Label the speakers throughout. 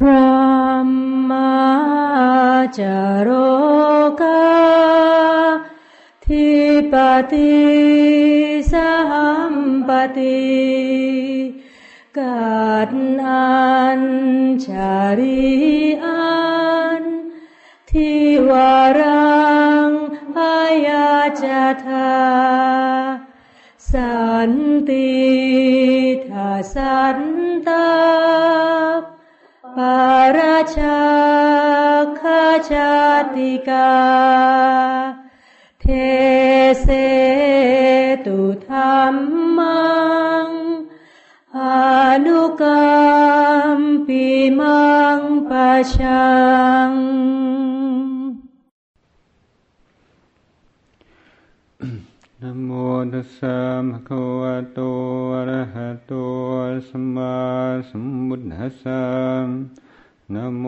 Speaker 1: พระมาจโรกาทิปติสัมปติกัดอันชาริอันทิวารังอายาจทาสันติทาสันตา ราชาคาชาติกา เทเสตุธรรมัง อนุกรรมปิมังปะชัง
Speaker 2: นะโโตสัมมาสัมพุทธัสสะนะโม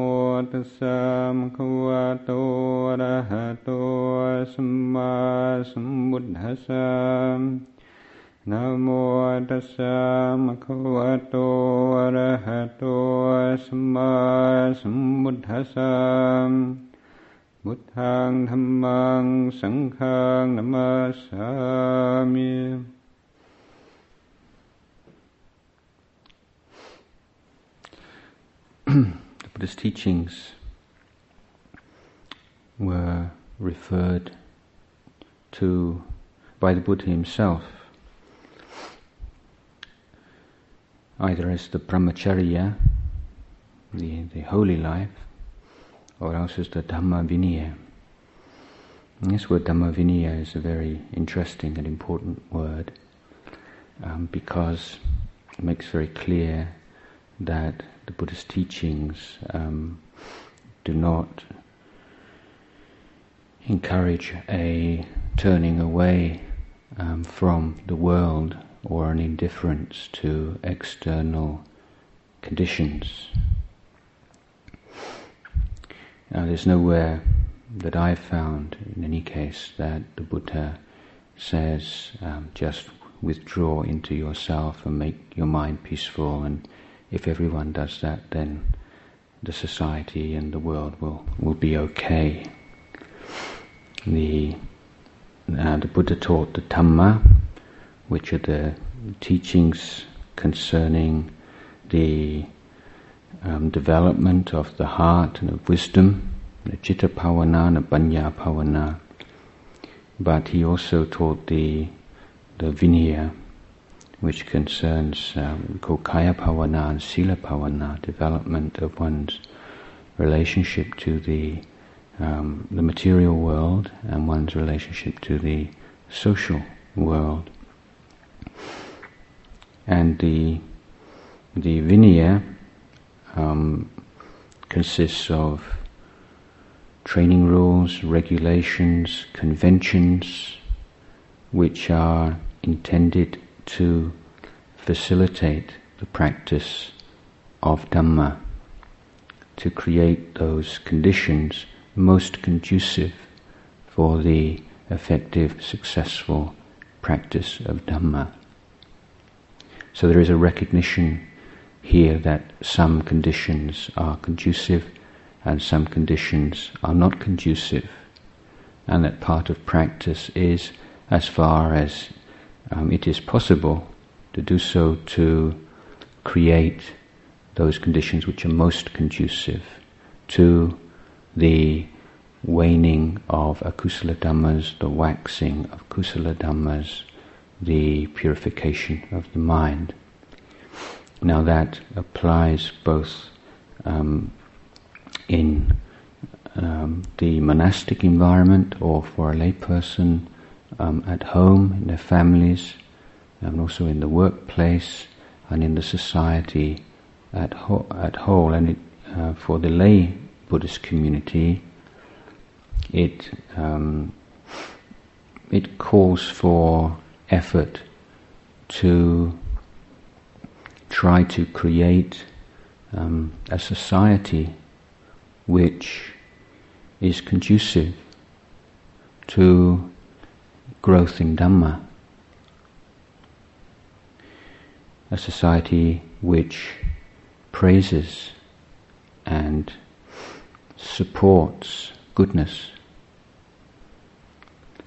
Speaker 2: ตัสสะภะคะวะโตอะระหะโตสัมมาสัมพุทธัสสะนะโมตัสสะภะคะวะโตอะระหะโตสัมมาสัมพุทธัสสะพุทธังธรรมังสังฆังนามาสา the Buddha's teachings were referred to by the Buddha himself either as the brahmacharya, the, the holy life, or else as the Dhamma Vinaya. This word Dhamma Vinaya is a very interesting and important word um, because it makes very clear that the Buddha's teachings um, do not encourage a turning away um, from the world or an indifference to external conditions. Now, there's nowhere that I've found, in any case, that the Buddha says um, just withdraw into yourself and make your mind peaceful, and if everyone does that, then the society and the world will, will be okay. The, uh, the Buddha taught the Dhamma, which are the teachings concerning the um, development of the heart and of wisdom, the citta bhavana and the panya bhavana. But he also taught the the vinaya, which concerns um, called kaya and sila bhavana, development of one's relationship to the um, the material world and one's relationship to the social world. And the the vinaya um, consists of training rules, regulations, conventions, which are intended to facilitate the practice of Dhamma, to create those conditions most conducive for the effective, successful practice of Dhamma. So there is a recognition here that some conditions are conducive and some conditions are not conducive, and that part of practice is, as far as um, it is possible, to do so to create those conditions which are most conducive to the waning of akusala dhammas, the waxing of kusala dhammas, the purification of the mind. Now that applies both um, in um, the monastic environment or for a layperson um, at home, in their families, and also in the workplace and in the society at, ho- at whole. And it, uh, for the lay Buddhist community, it um, it calls for effort to try to create um, a society which is conducive to growth in Dhamma, a society which praises and supports goodness.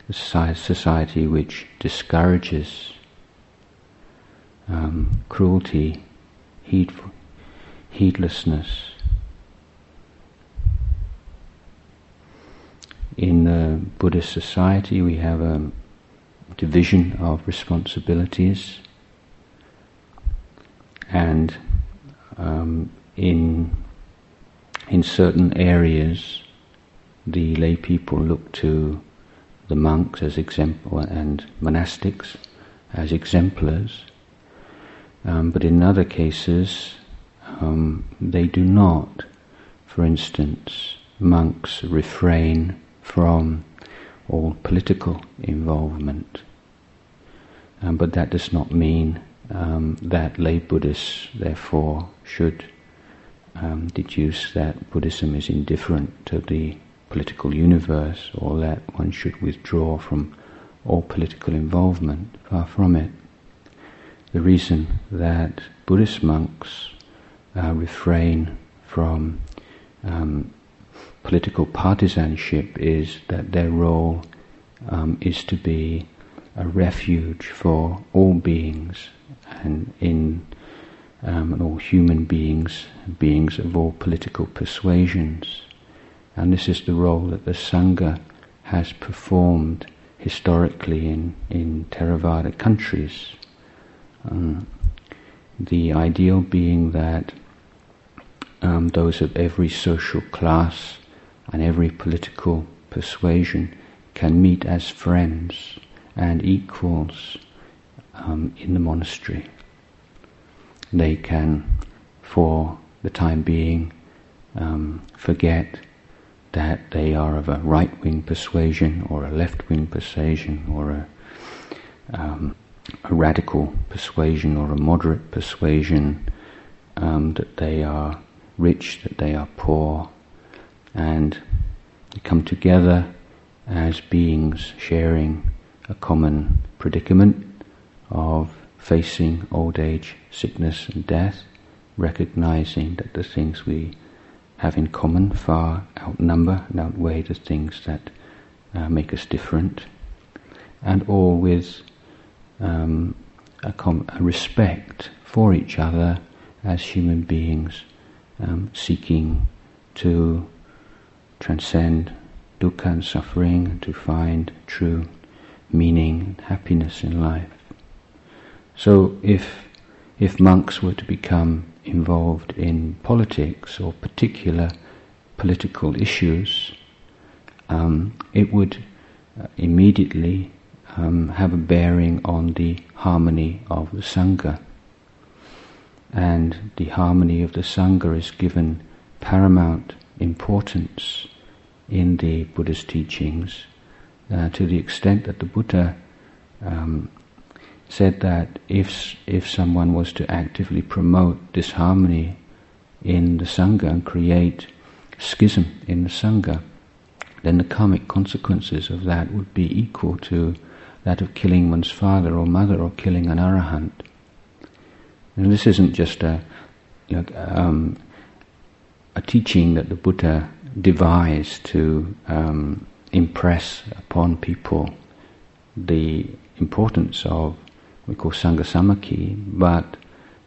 Speaker 2: A society which discourages um, cruelty, heed, heedlessness. In the Buddhist society, we have a division of responsibilities, and um, in in certain areas, the lay people look to the monks as example and monastics as exemplars, um, but in other cases, um, they do not. For instance, monks refrain from all political involvement. Um, but that does not mean um, that lay Buddhists, therefore, should um, deduce that Buddhism is indifferent to the political universe or that one should withdraw from all political involvement. Far from it. The reason that Buddhist monks uh, refrain from um, political partisanship is that their role um, is to be a refuge for all beings and in um, all human beings, beings of all political persuasions. And this is the role that the Sangha has performed historically in, in Theravada countries. Um, the ideal being that um, those of every social class and every political persuasion can meet as friends and equals um, in the monastery. They can, for the time being, um, forget that they are of a right wing persuasion or a left wing persuasion or a, um, a, radical persuasion or a moderate persuasion, um, that they are rich, that they are poor, and come together as beings sharing a common predicament of facing old age, sickness, and death, recognizing that the things we have in common far outnumber and outweigh the things that uh, make us different, and all with um, a, com- a, respect for each other as human beings um, seeking to transcend dukkha and suffering, to find true meaning and happiness in life. So if if monks were to become involved in politics or particular political issues, um, it would uh, immediately um, have a bearing on the harmony of the Sangha. And the harmony of the Sangha is given paramount importance in the Buddha's teachings uh, to the extent that the Buddha um, said that if if someone was to actively promote disharmony in the sangha and create schism in the sangha, then the karmic consequences of that would be equal to that of killing one's father or mother or killing an arahant. And this isn't just a you know, um, a teaching that the Buddha devised to um, impress upon people the importance of we call Sangha Samakhi, but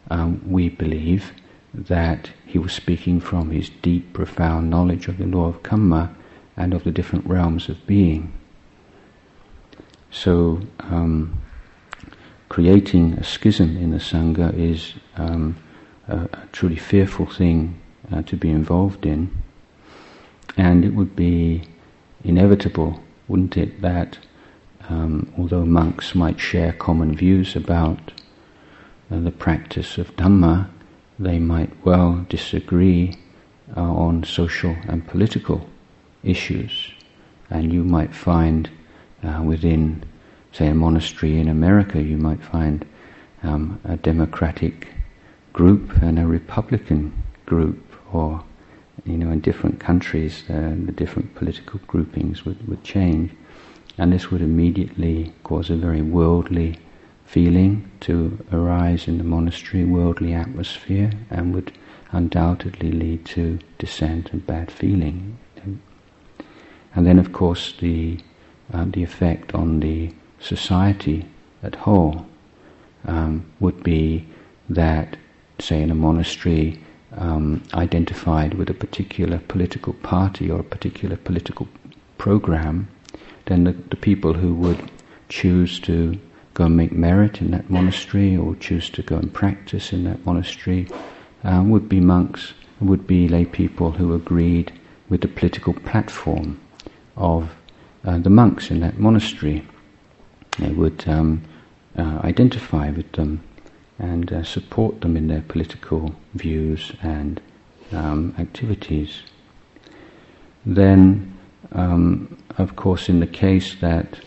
Speaker 2: um, we believe that he was speaking from his deep, profound knowledge of the law of karma and of the different realms of being. So, um, creating a schism in the Sangha is um, a, a, truly fearful thing uh, to be involved in, and it would be inevitable, wouldn't it, that um, although monks might share common views about uh, the practice of Dhamma, they might well disagree uh, on social and political issues. And you might find uh, within, say, a monastery in America, you might find um, a democratic group and a republican group, or you know, in different countries, uh, the different political groupings would, would change. And this would immediately cause a very worldly feeling to arise in the monastery, worldly atmosphere, and would undoubtedly lead to dissent and bad feeling. And then, of course, the uh, the effect on the society at whole um, would be that, say, in a monastery um, identified with a particular political party or a particular political program, then the, the people who would choose to go and make merit in that monastery or choose to go and practice in that monastery um, would be monks, would be lay people who agreed with the political platform of uh, the monks in that monastery. They would um, uh, identify with them and uh, support them in their political views and um, activities. Then, um, of course, in the case that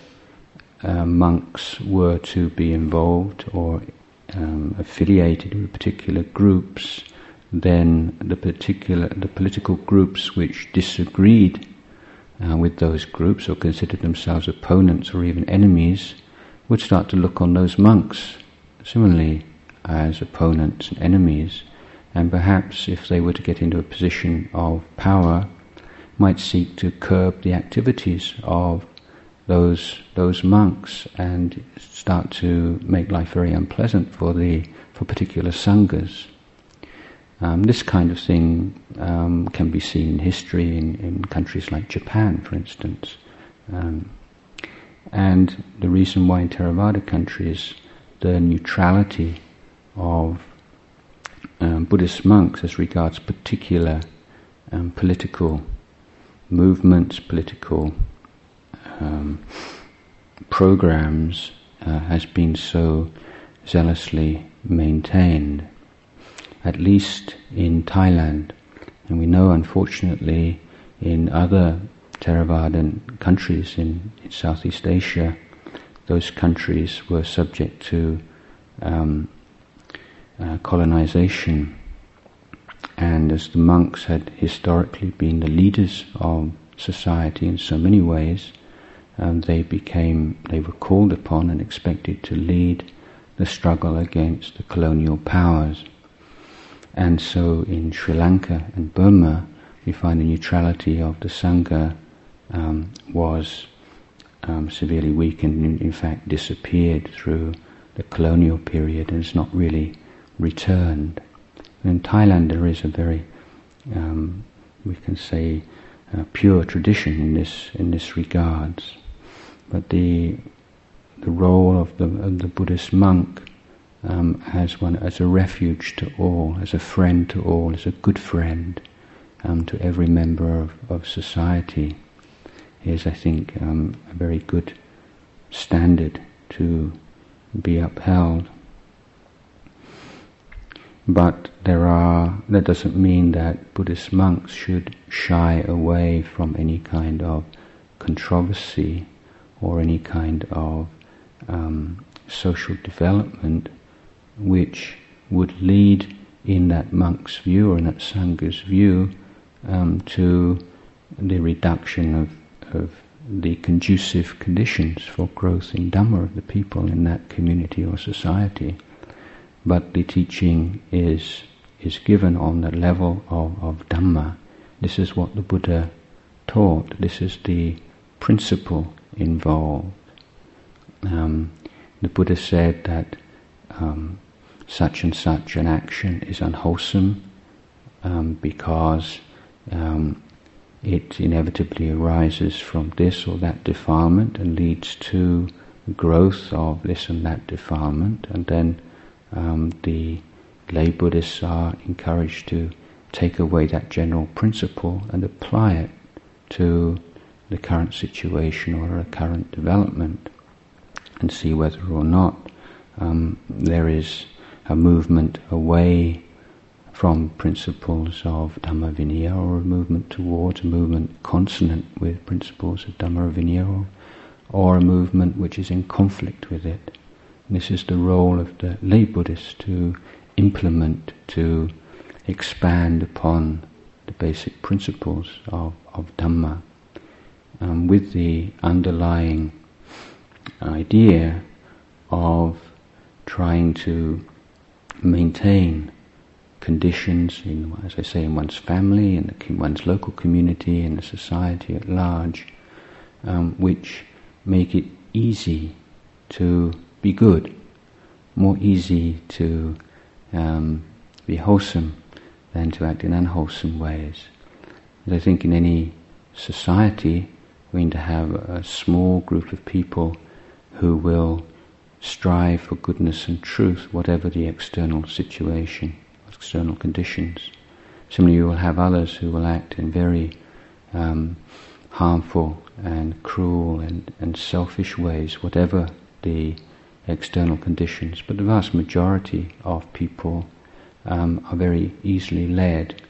Speaker 2: uh, monks were to be involved or um, affiliated with particular groups, then the particular the political groups which disagreed uh, with those groups or considered themselves opponents or even enemies would start to look on those monks similarly as opponents and enemies, and perhaps if they were to get into a position of power, might seek to curb the activities of those those monks and start to make life very unpleasant for the for particular sanghas. Um, this kind of thing um, can be seen in history in, in countries like Japan, for instance. Um, and the reason why in Theravada countries the neutrality of um, Buddhist monks as regards particular um, political movements, political um, programs uh, has been so zealously maintained, at least in Thailand. And we know, unfortunately, in other Theravadan countries in, in Southeast Asia, those countries were subject to um, uh, colonization. And as the monks had historically been the leaders of society in so many ways, um, they became, they were called upon and expected to lead the struggle against the colonial powers. And so in Sri Lanka and Burma, we find the neutrality of the Sangha um, was um, severely weakened and in fact disappeared through the colonial period and has not really returned. In Thailand there is a very, um, we can say, uh, pure tradition in this in this regards. But the the role of the, of the Buddhist monk um, as one as a refuge to all, as a friend to all, as a good friend um, to every member of, of society, is I think um, a very good standard to be upheld. But there are that doesn't mean that Buddhist monks should shy away from any kind of controversy or any kind of um, social development which would lead in that monk's view or in that sangha's view um, to the reduction of, of the conducive conditions for growth in Dhamma of the people in that community or society. But the teaching is is given on the level of, of Dhamma. This is what the Buddha taught. This is the principle involved. Um, the Buddha said that um, such and such an action is unwholesome um, because um, it inevitably arises from this or that defilement and leads to growth of this and that defilement, and then um, the lay Buddhists are encouraged to take away that general principle and apply it to the current situation or a current development and see whether or not um, there is a movement away from principles of Dhamma Vinaya or a movement towards a movement consonant with principles of Dhamma Vinaya or, or a movement which is in conflict with it. This is the role of the lay Buddhist to implement, to expand upon the basic principles of, of Dhamma. Um, with the underlying idea of trying to maintain conditions in, as I say, in one's family, in the, one's local community, in the society at large, um, which make it easy to be good, more easy to um, be wholesome than to act in unwholesome ways. And I think in any society, we need to have a small group of people who will strive for goodness and truth, whatever the external situation, external conditions. Similarly, you will have others who will act in very um, harmful and cruel and, and selfish ways, whatever the external conditions. But the vast majority of people um, are very easily led,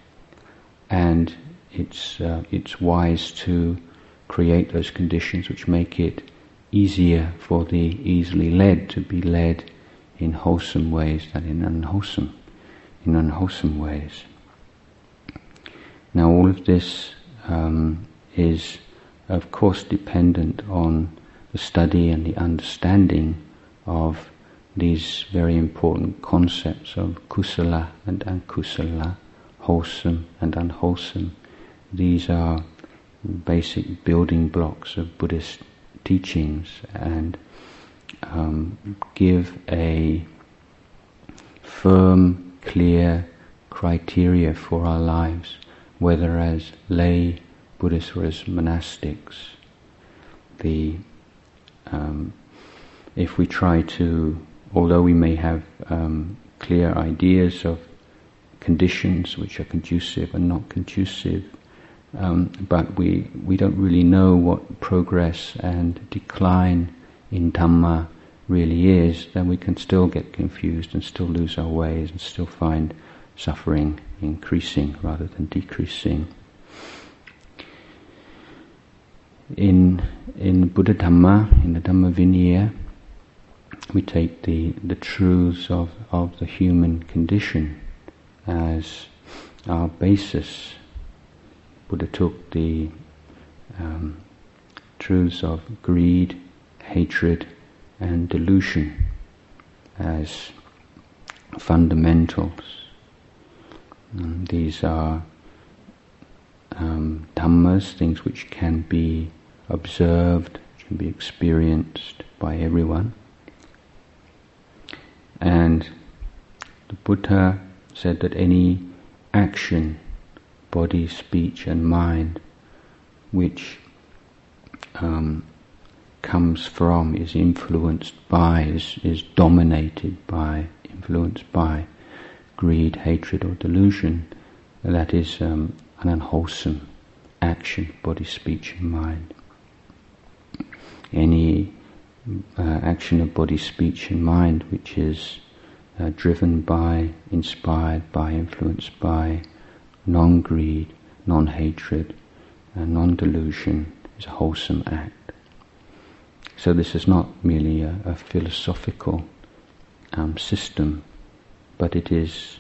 Speaker 2: and it's uh, it's wise to create those conditions which make it easier for the easily led to be led in wholesome ways than in unwholesome, in unwholesome ways. Now, all of this um, is, of course, dependent on the study and the understanding of these very important concepts of kusala and akusala, wholesome and unwholesome. These are basic building blocks of Buddhist teachings and um, give a firm, clear criteria for our lives, whether as lay Buddhists or as monastics. The um, if we try to, although we may have um, clear ideas of conditions which are conducive and not conducive, um, but we, we don't really know what progress and decline in Dhamma really is, then we can still get confused and still lose our ways and still find suffering increasing rather than decreasing. In in Buddha Dhamma, in the Dhamma Vinaya, we take the, the truths of, of the human condition as our basis Buddha took the um, truths of greed, hatred, and delusion as fundamentals. And these are um, dhammas, things which can be observed, can be experienced by everyone. And the Buddha said that any action body, speech, and mind, which um, comes from, is influenced by, is, is dominated by, influenced by greed, hatred, or delusion, that is um, an unwholesome action, body, speech, and mind. Any uh, action of body, speech, and mind which is uh, driven by, inspired by, influenced by non greed, non hatred, and non delusion is a wholesome act. So, this is not merely a, a philosophical um, system, but it is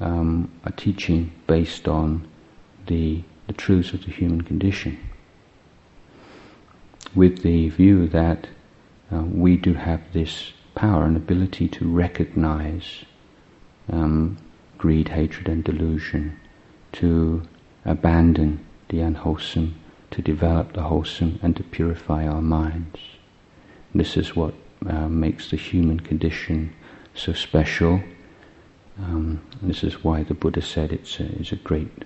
Speaker 2: um, a teaching based on the, the truths of the human condition, with the view that uh, we do have this power and ability to recognize um, greed, hatred, and delusion to abandon the unwholesome, to develop the wholesome, and to purify our minds. This is what uh, makes the human condition so special. Um, this is why the Buddha said it's a, it's a great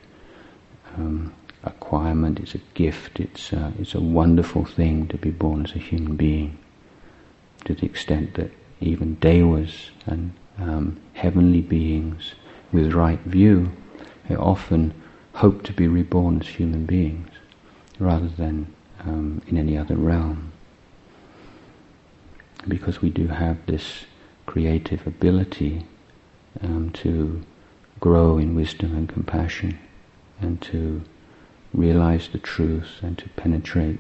Speaker 2: um, acquirement, it's a gift, it's a, it's a wonderful thing to be born as a human being, to the extent that even devas and um, heavenly beings with right view often hope to be reborn as human beings rather than um, in any other realm. Because we do have this creative ability um, to grow in wisdom and compassion and to realize the truth and to penetrate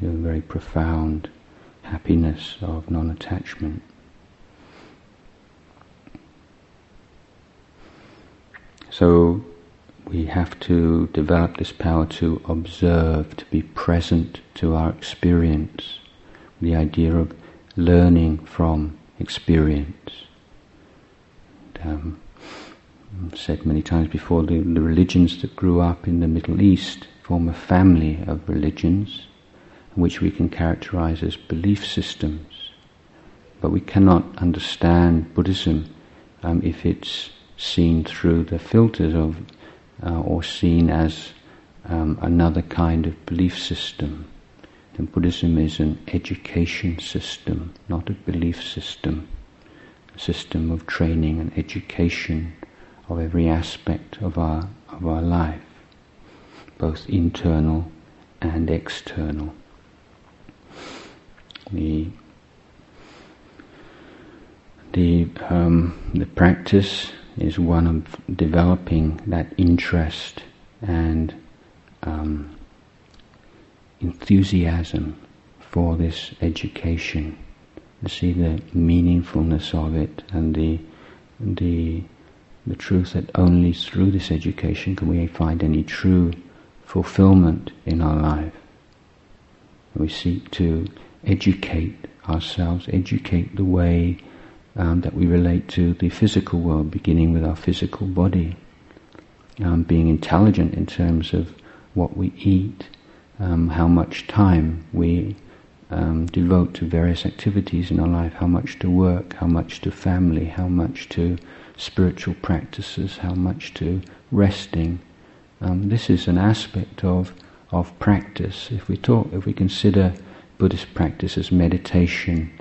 Speaker 2: the very profound happiness of non-attachment. So we have to develop this power to observe, to be present to our experience, the idea of learning from experience. Um, I've said many times before, the, the religions that grew up in the Middle East form a family of religions, which we can characterize as belief systems. But we cannot understand Buddhism um, if it's seen through the filters of, uh, or seen as um, another kind of belief system. And Buddhism is an education system, not a belief system. A system of training and education of every aspect of our of our life, both internal and external. The the um, the practice is one of developing that interest and um, enthusiasm for this education, to see the meaningfulness of it and the the the truth that only through this education can we find any true fulfillment in our life. We seek to educate ourselves, educate the way um, that we relate to the physical world, beginning with our physical body, um, being intelligent in terms of what we eat, um, how much time we um, devote to various activities in our life, how much to work, how much to family, how much to spiritual practices, how much to resting. Um, this is an aspect of of practice. If we talk, if we consider Buddhist practice as meditation,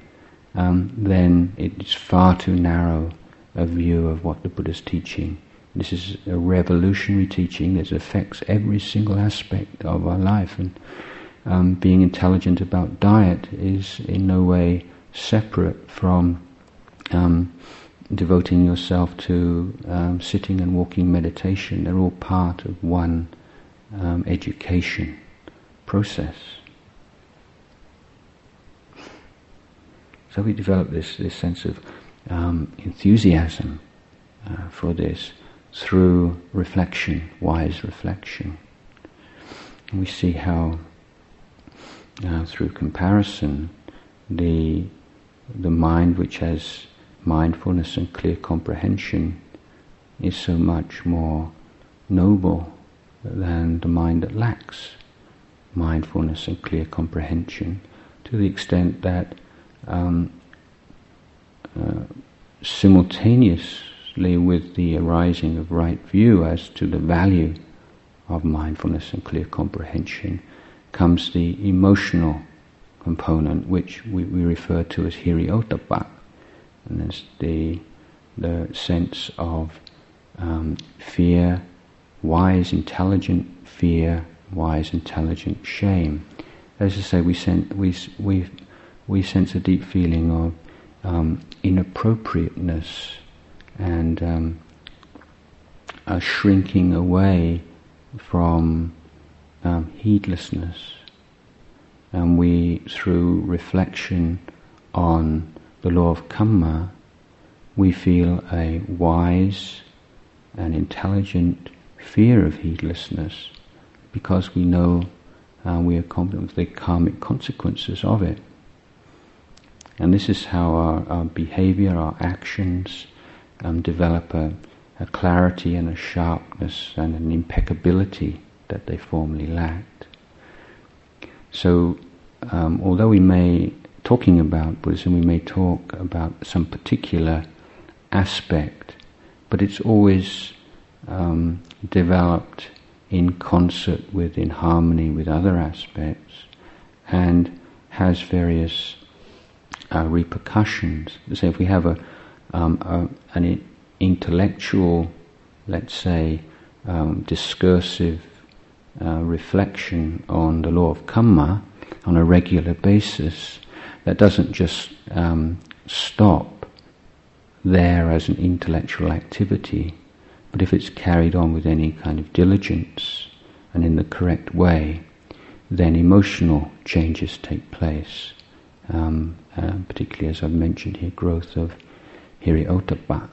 Speaker 2: um, then it's far too narrow a view of what the Buddha's teaching. This is a revolutionary teaching that affects every single aspect of our life, and um, being intelligent about diet is in no way separate from um, devoting yourself to um, sitting and walking meditation, they're all part of one um, education process. So we develop this, this sense of um, enthusiasm uh, for this through reflection, wise reflection. And we see how, uh, through comparison, the the mind which has mindfulness and clear comprehension is so much more noble than the mind that lacks mindfulness and clear comprehension to the extent that um, uh, simultaneously with the arising of right view as to the value of mindfulness and clear comprehension comes the emotional component which we, we refer to as hiri-ottappa and there's the the sense of um, fear, wise, intelligent fear, wise, intelligent shame. As I say, we sense we we we sense a deep feeling of um, inappropriateness and um, a shrinking away from um, heedlessness, and we, through reflection on the law of karma, we feel a wise and intelligent fear of heedlessness because we know uh, we are confident with the karmic consequences of it. And this is how our, our behavior, our actions um, develop a, a clarity and a sharpness and an impeccability that they formerly lacked. So, um, although we may talking about Buddhism, we may talk about some particular aspect, but it's always um, developed in concert with, in harmony with other aspects, and has various uh, repercussions. So, if we have a, um, a an intellectual, let's say, um, discursive uh, reflection on the law of karma on a regular basis, that doesn't just um, stop there as an intellectual activity, but if it's carried on with any kind of diligence and in the correct way, then emotional changes take place, um, uh, particularly as I've mentioned here, growth of hiri-ottappa.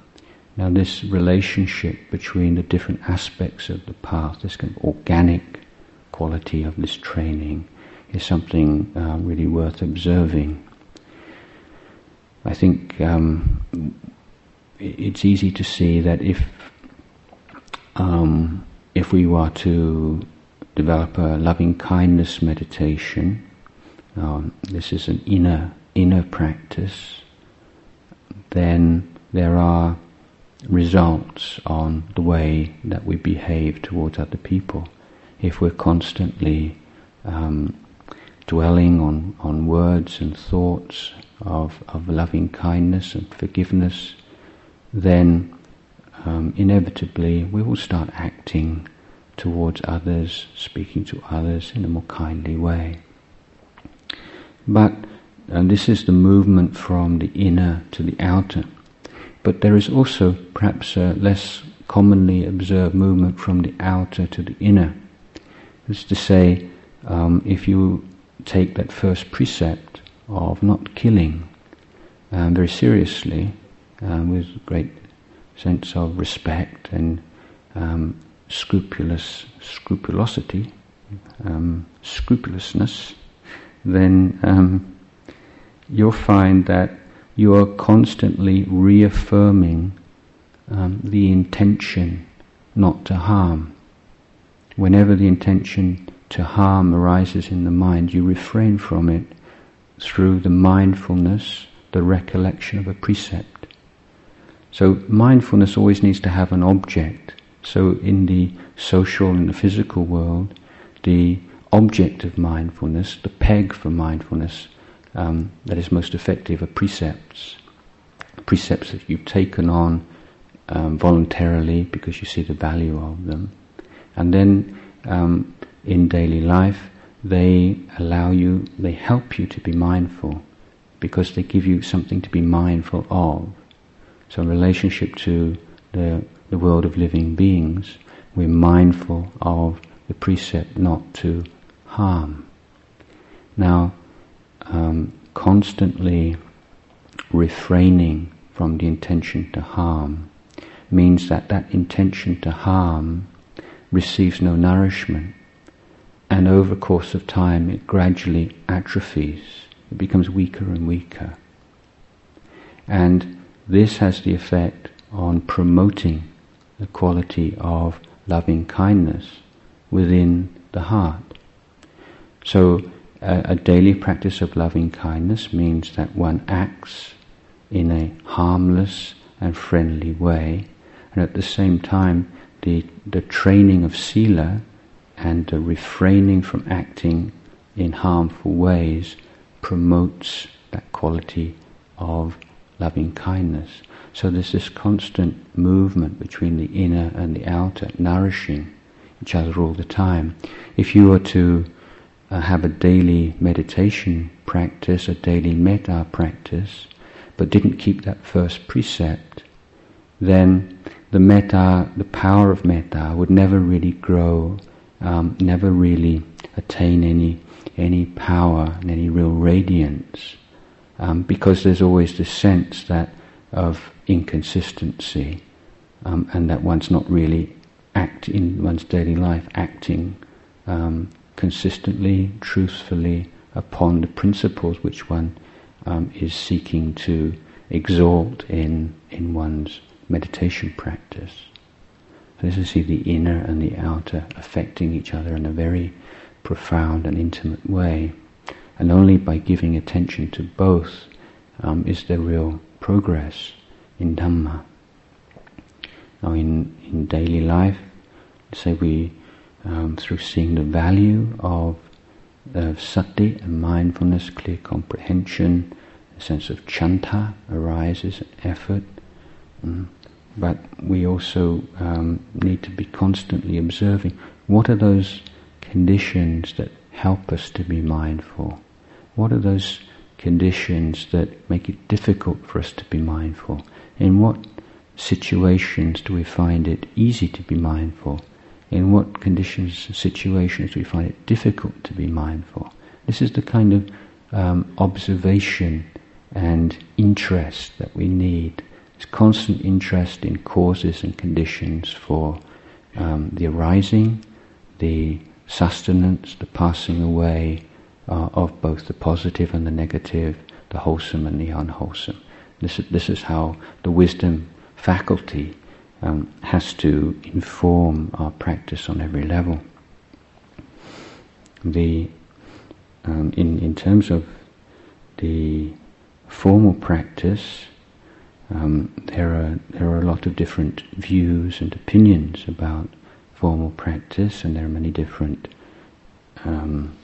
Speaker 2: Now, this relationship between the different aspects of the path, this kind of organic quality of this training, is something uh, really worth observing. I think um, it's easy to see that if um, if we were to develop a loving kindness meditation, um, this is an inner inner practice, then there are results on the way that we behave towards other people. If we're constantly um, dwelling on, on words and thoughts of, of loving kindness and forgiveness, then um, inevitably we will start acting towards others, speaking to others in a more kindly way. But and this is the movement from the inner to the outer. But there is also perhaps a less commonly observed movement from the outer to the inner. That's to say, um, if you take that first precept of not killing um, very seriously, um, with great sense of respect and um, scrupulous scrupulosity, um, scrupulousness, then um, you'll find that you are constantly reaffirming um, the intention not to harm. Whenever the intention to harm arises in the mind, you refrain from it through the mindfulness, the recollection of a precept. So mindfulness always needs to have an object. So in the social and the physical world, the object of mindfulness, the peg for mindfulness, um, that is most effective are precepts. Precepts that you've taken on um, voluntarily because you see the value of them. And then um, in daily life, they allow you, they help you to be mindful because they give you something to be mindful of. So, in relationship to the, the world of living beings, we're mindful of the precept not to harm. Now, um, constantly refraining from the intention to harm means that that intention to harm receives no nourishment and over course of time it gradually atrophies, it becomes weaker and weaker. And this has the effect on promoting the quality of loving kindness within the heart. So a, a daily practice of loving kindness means that one acts in a harmless and friendly way, and at the same time, the, the training of sila and the refraining from acting in harmful ways promotes that quality of loving kindness. So there's this constant movement between the inner and the outer, nourishing each other all the time. If you were to have a daily meditation practice, a daily metta practice, but didn't keep that first precept, then the metta, the power of metta, would never really grow, um, never really attain any any power and any real radiance, um, because there's always this sense that of inconsistency, um, and that one's not really act in one's daily life acting um, consistently, truthfully upon the principles which one um, is seeking to exalt in, in one's meditation practice. So this is see the inner and the outer affecting each other in a very profound and intimate way. And only by giving attention to both um, is there real progress in Dhamma. Now in, in daily life, say we um, through seeing the value of, of sati and mindfulness, clear comprehension, a sense of chanda arises, effort. Um, but we also um, need to be constantly observing what are those conditions that help us to be mindful? What are those conditions that make it difficult for us to be mindful? In what situations do we find it easy to be mindful? In what conditions and situations we find it difficult to be mindful. This is the kind of um, observation and interest that we need. It's constant interest in causes and conditions for um, the arising, the sustenance, the passing away uh, of both the positive and the negative, the wholesome and the unwholesome. This, this is how the wisdom faculty um, has to inform our practice on every level. The um, in in terms of the formal practice, um, there are there are a lot of different views and opinions about formal practice, and there are many different um,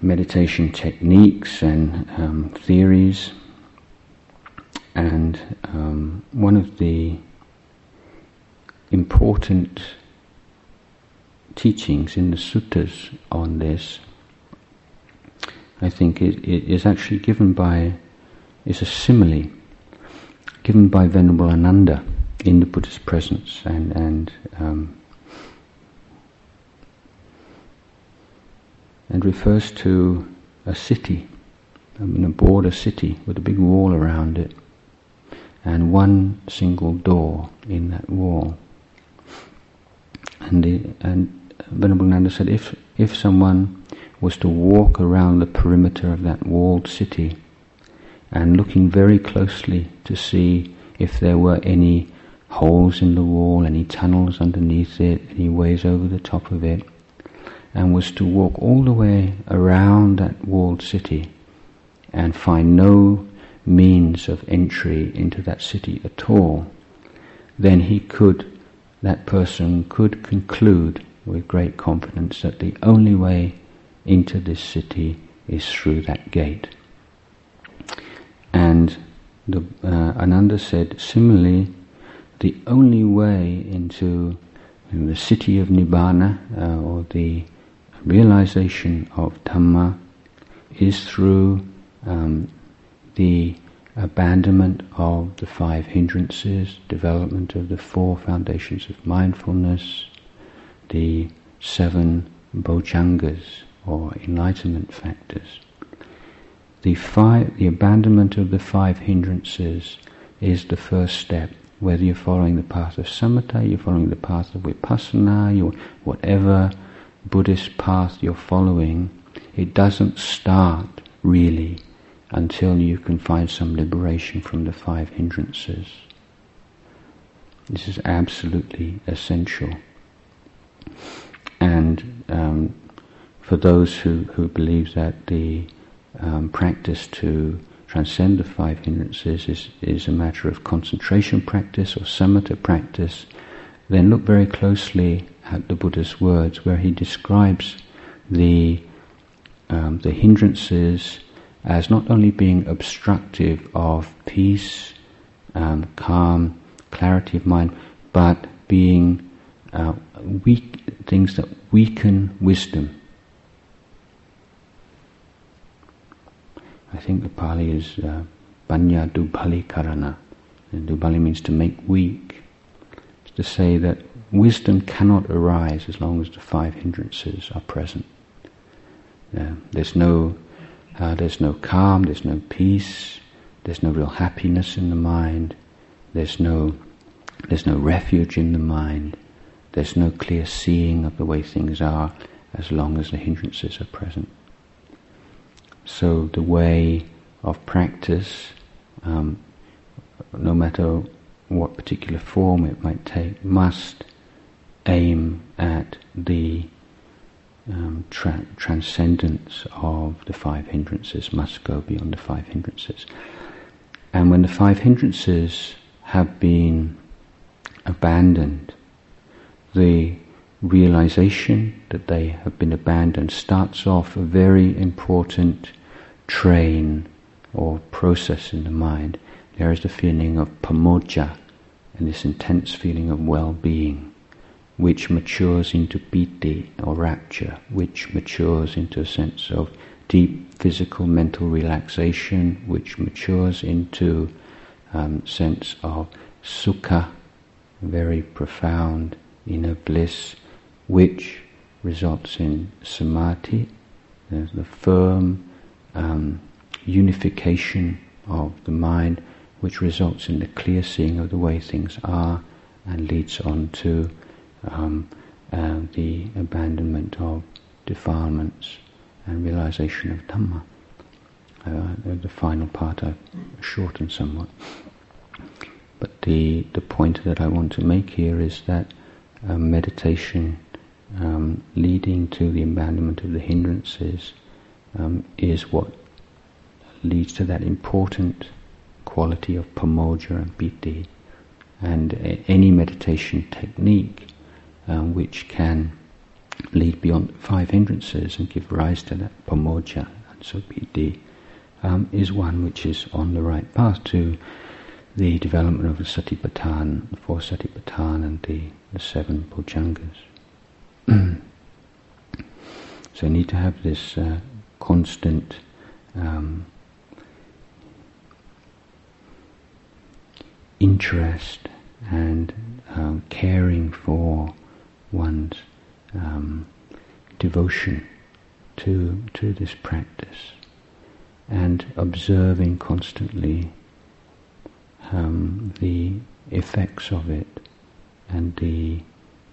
Speaker 2: meditation techniques and um, theories. And um, one of the important teachings in the suttas on this, I think, it, it is actually given by, is a simile given by Venerable Ananda in the Buddha's presence and, and um, and refers to a city, I mean a border city with a big wall around it, and one single door in that wall. And the, and Venerable Ananda said, if if someone was to walk around the perimeter of that walled city, and looking very closely to see if there were any holes in the wall, any tunnels underneath it, any ways over the top of it, and was to walk all the way around that walled city and find no means of entry into that city at all, then he could, that person could conclude with great confidence that the only way into this city is through that gate. And the, uh, Ananda said, similarly, the only way into the city of Nibbana uh, or the realization of Dhamma is through um, the abandonment of the five hindrances, development of the four foundations of mindfulness, the seven bojjhangas or enlightenment factors. The, five, the abandonment of the five hindrances is the first step. Whether you're following the path of samatha, you're following the path of vipassana, you whatever Buddhist path you're following, it doesn't start really until you can find some liberation from the five hindrances. This is absolutely essential. And um, for those who, who believe that the um, practice to transcend the five hindrances is, is a matter of concentration practice or samatha practice, then look very closely at the Buddha's words where he describes the, um, the hindrances as not only being obstructive of peace, um, calm, clarity of mind, but being uh, weak things that weaken wisdom. I think the Pali is uh, paññaya dubbali karana. Dubali means to make weak. It's to say that wisdom cannot arise as long as the five hindrances are present. Uh, there's no uh, there's no calm, there's no peace, there's no real happiness in the mind, there's no there's no refuge in the mind, there's no clear seeing of the way things are as long as the hindrances are present. So the way of practice, um, no matter what particular form it might take, must aim at the um, tra- transcendence of the five hindrances, must go beyond the five hindrances. And when the five hindrances have been abandoned, the realization that they have been abandoned starts off a very important train or process in the mind. There is the feeling of pamojja and this intense feeling of well-being which matures into piti or rapture, which matures into a sense of deep physical mental relaxation, which matures into um, sense of sukha, very profound inner bliss, which results in samadhi, the firm um, unification of the mind, which results in the clear seeing of the way things are and leads on to um, uh, the abandonment of defilements and realization of Dhamma. Uh, the final part I've shortened somewhat. But the the point that I want to make here is that um, meditation um, leading to the abandonment of the hindrances um, is what leads to that important quality of pamojja and piti. And any meditation technique um, which can lead beyond five hindrances and give rise to that pamojja and so piti um, is one which is on the right path to the development of the satipatthana, the four satipatthana and the, the seven bojjhangas. so you need to have this uh, constant um, interest and um, caring for one's um, devotion to to this practice and observing constantly um, the effects of it and the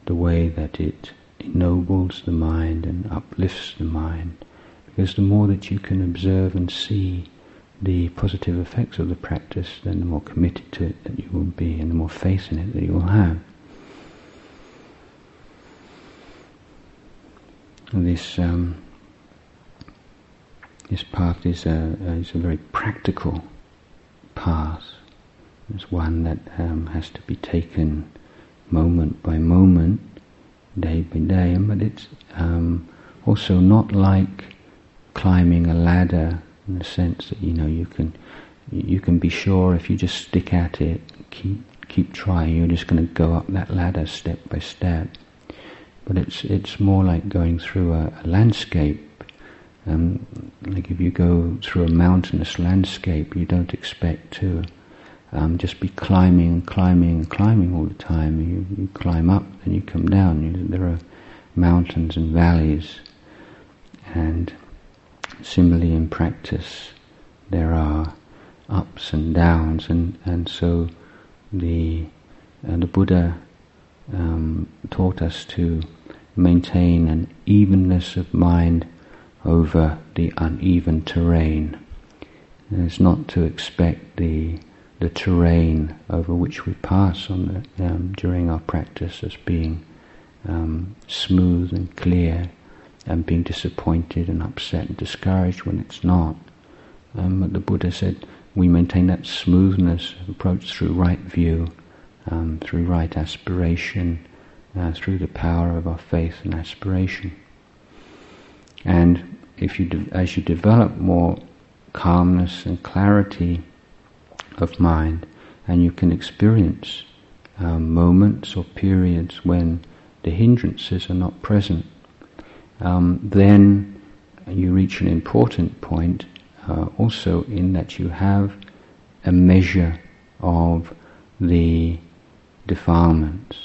Speaker 2: the way that it ennobles the mind and uplifts the mind because the more that you can observe and see the positive effects of the practice, then the more committed to it that you will be and the more faith in it that you will have. This um, this path is a, is a very practical path. It's one that um, has to be taken moment by moment, day by day, but it's um, also not like climbing a ladder in the sense that you know you can you can be sure if you just stick at it, keep keep trying, you're just going to go up that ladder step by step. But it's it's more like going through a, a landscape. Um, like if you go through a mountainous landscape, you don't expect to um, just be climbing and climbing and climbing all the time. You, you climb up, then you come down. You, there are mountains and valleys, and similarly in practice, there are ups and downs, and, and so the uh, the Buddha um, taught us to maintain an evenness of mind over the uneven terrain. And it's not to expect the the terrain over which we pass on the, um, during our practice as being um, smooth and clear and being disappointed and upset and discouraged when it's not. Um, but the Buddha said we maintain that smoothness approach through right view, um, through right aspiration, uh, through the power of our faith and aspiration. And if you, de- as you develop more calmness and clarity of mind, and you can experience um, moments or periods when the hindrances are not present, um, then you reach an important point uh, also in that you have a measure of the defilements.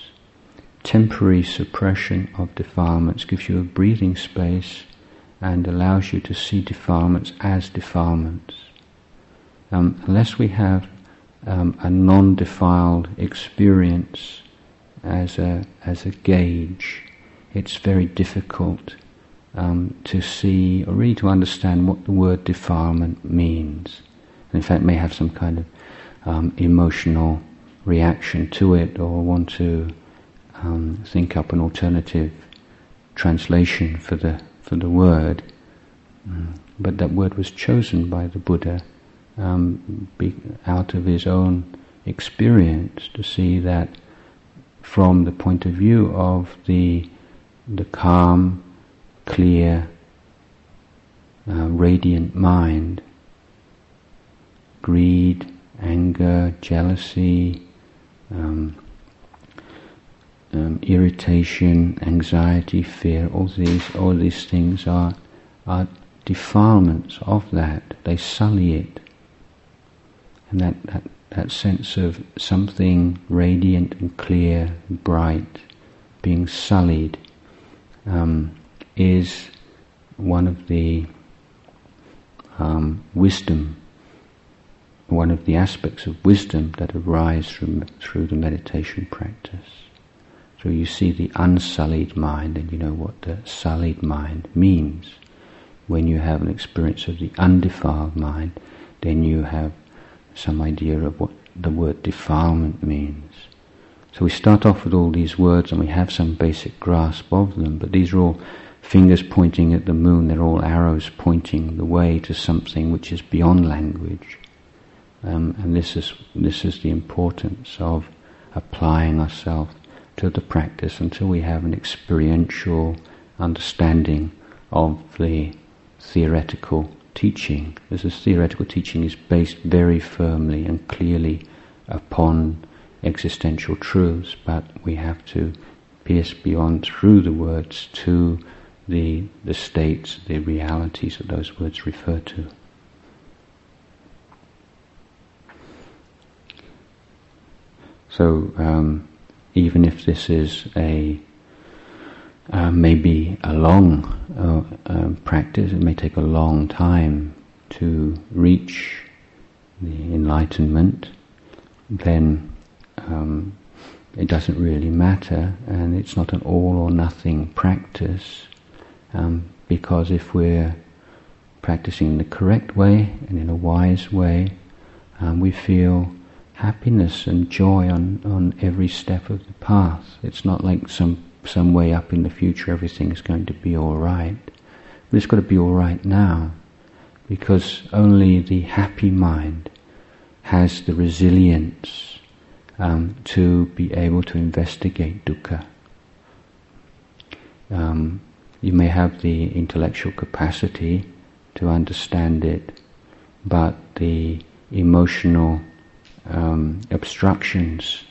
Speaker 2: Temporary suppression of defilements gives you a breathing space and allows you to see defilements as defilements. Um, unless we have um, a non-defiled experience as a as a gauge, it's very difficult um, to see or really to understand what the word defilement means. And in fact, may have some kind of um, emotional reaction to it or want to um, think up an alternative translation for the for the word. Mm. But that word was chosen by the Buddha um, be, out of his own experience to see that from the point of view of the the calm, clear, uh, radiant mind, greed, anger, jealousy, um, um, irritation, anxiety, fear, all these, all these things are, are defilements of that. They sully it. And that, that, that sense of something radiant and clear, and bright, being sullied, um, is one of the um, wisdom, one of the aspects of wisdom that arise from, through the meditation practice. So you see the unsullied mind, and you know what the sullied mind means. When you have an experience of the undefiled mind, then you have some idea of what the word defilement means. So we start off with all these words and we have some basic grasp of them, but these are all fingers pointing at the moon, they're all arrows pointing the way to something which is beyond language. Um, and this is, this is the importance of applying ourselves to the practice until we have an experiential understanding of the theoretical teaching. As this theoretical teaching is based very firmly and clearly upon existential truths, but we have to pierce beyond through the words to the, the states, the realities that those words refer to. So um, even if this is a uh, maybe a long uh, uh, practice, it may take a long time to reach the enlightenment, then um, it doesn't really matter, and it's not an all or nothing practice, um, because if we're practicing in the correct way and in a wise way, um, we feel happiness and joy on, on every step of the path. It's not like some some way up in the future everything is going to be all right. But it's got to be all right now, because only the happy mind has the resilience um, to be able to investigate dukkha. Um, you may have the intellectual capacity to understand it, but the emotional um, obstructions,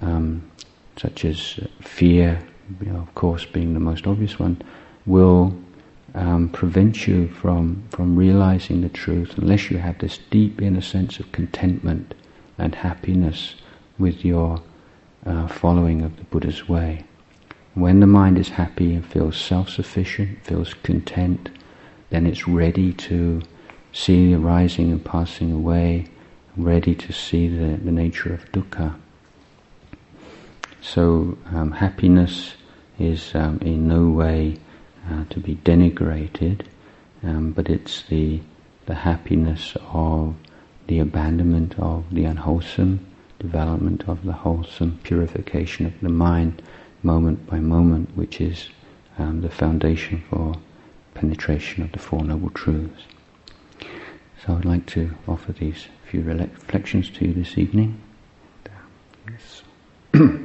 Speaker 2: um, such as fear, you know, of course, being the most obvious one, will um, prevent you from from realizing the truth unless you have this deep inner sense of contentment and happiness with your uh, following of the Buddha's way. When the mind is happy and feels self-sufficient, feels content, then it's ready to see the rising and passing away, ready to see the, the nature of dukkha. So um, happiness is um, in no way uh, to be denigrated, um, but it's the the happiness of the abandonment of the unwholesome, development of the wholesome, purification of the mind, moment by moment, which is um, the foundation for penetration of the Four Noble Truths. So I'd like to offer these few reflections to you this evening. Yes.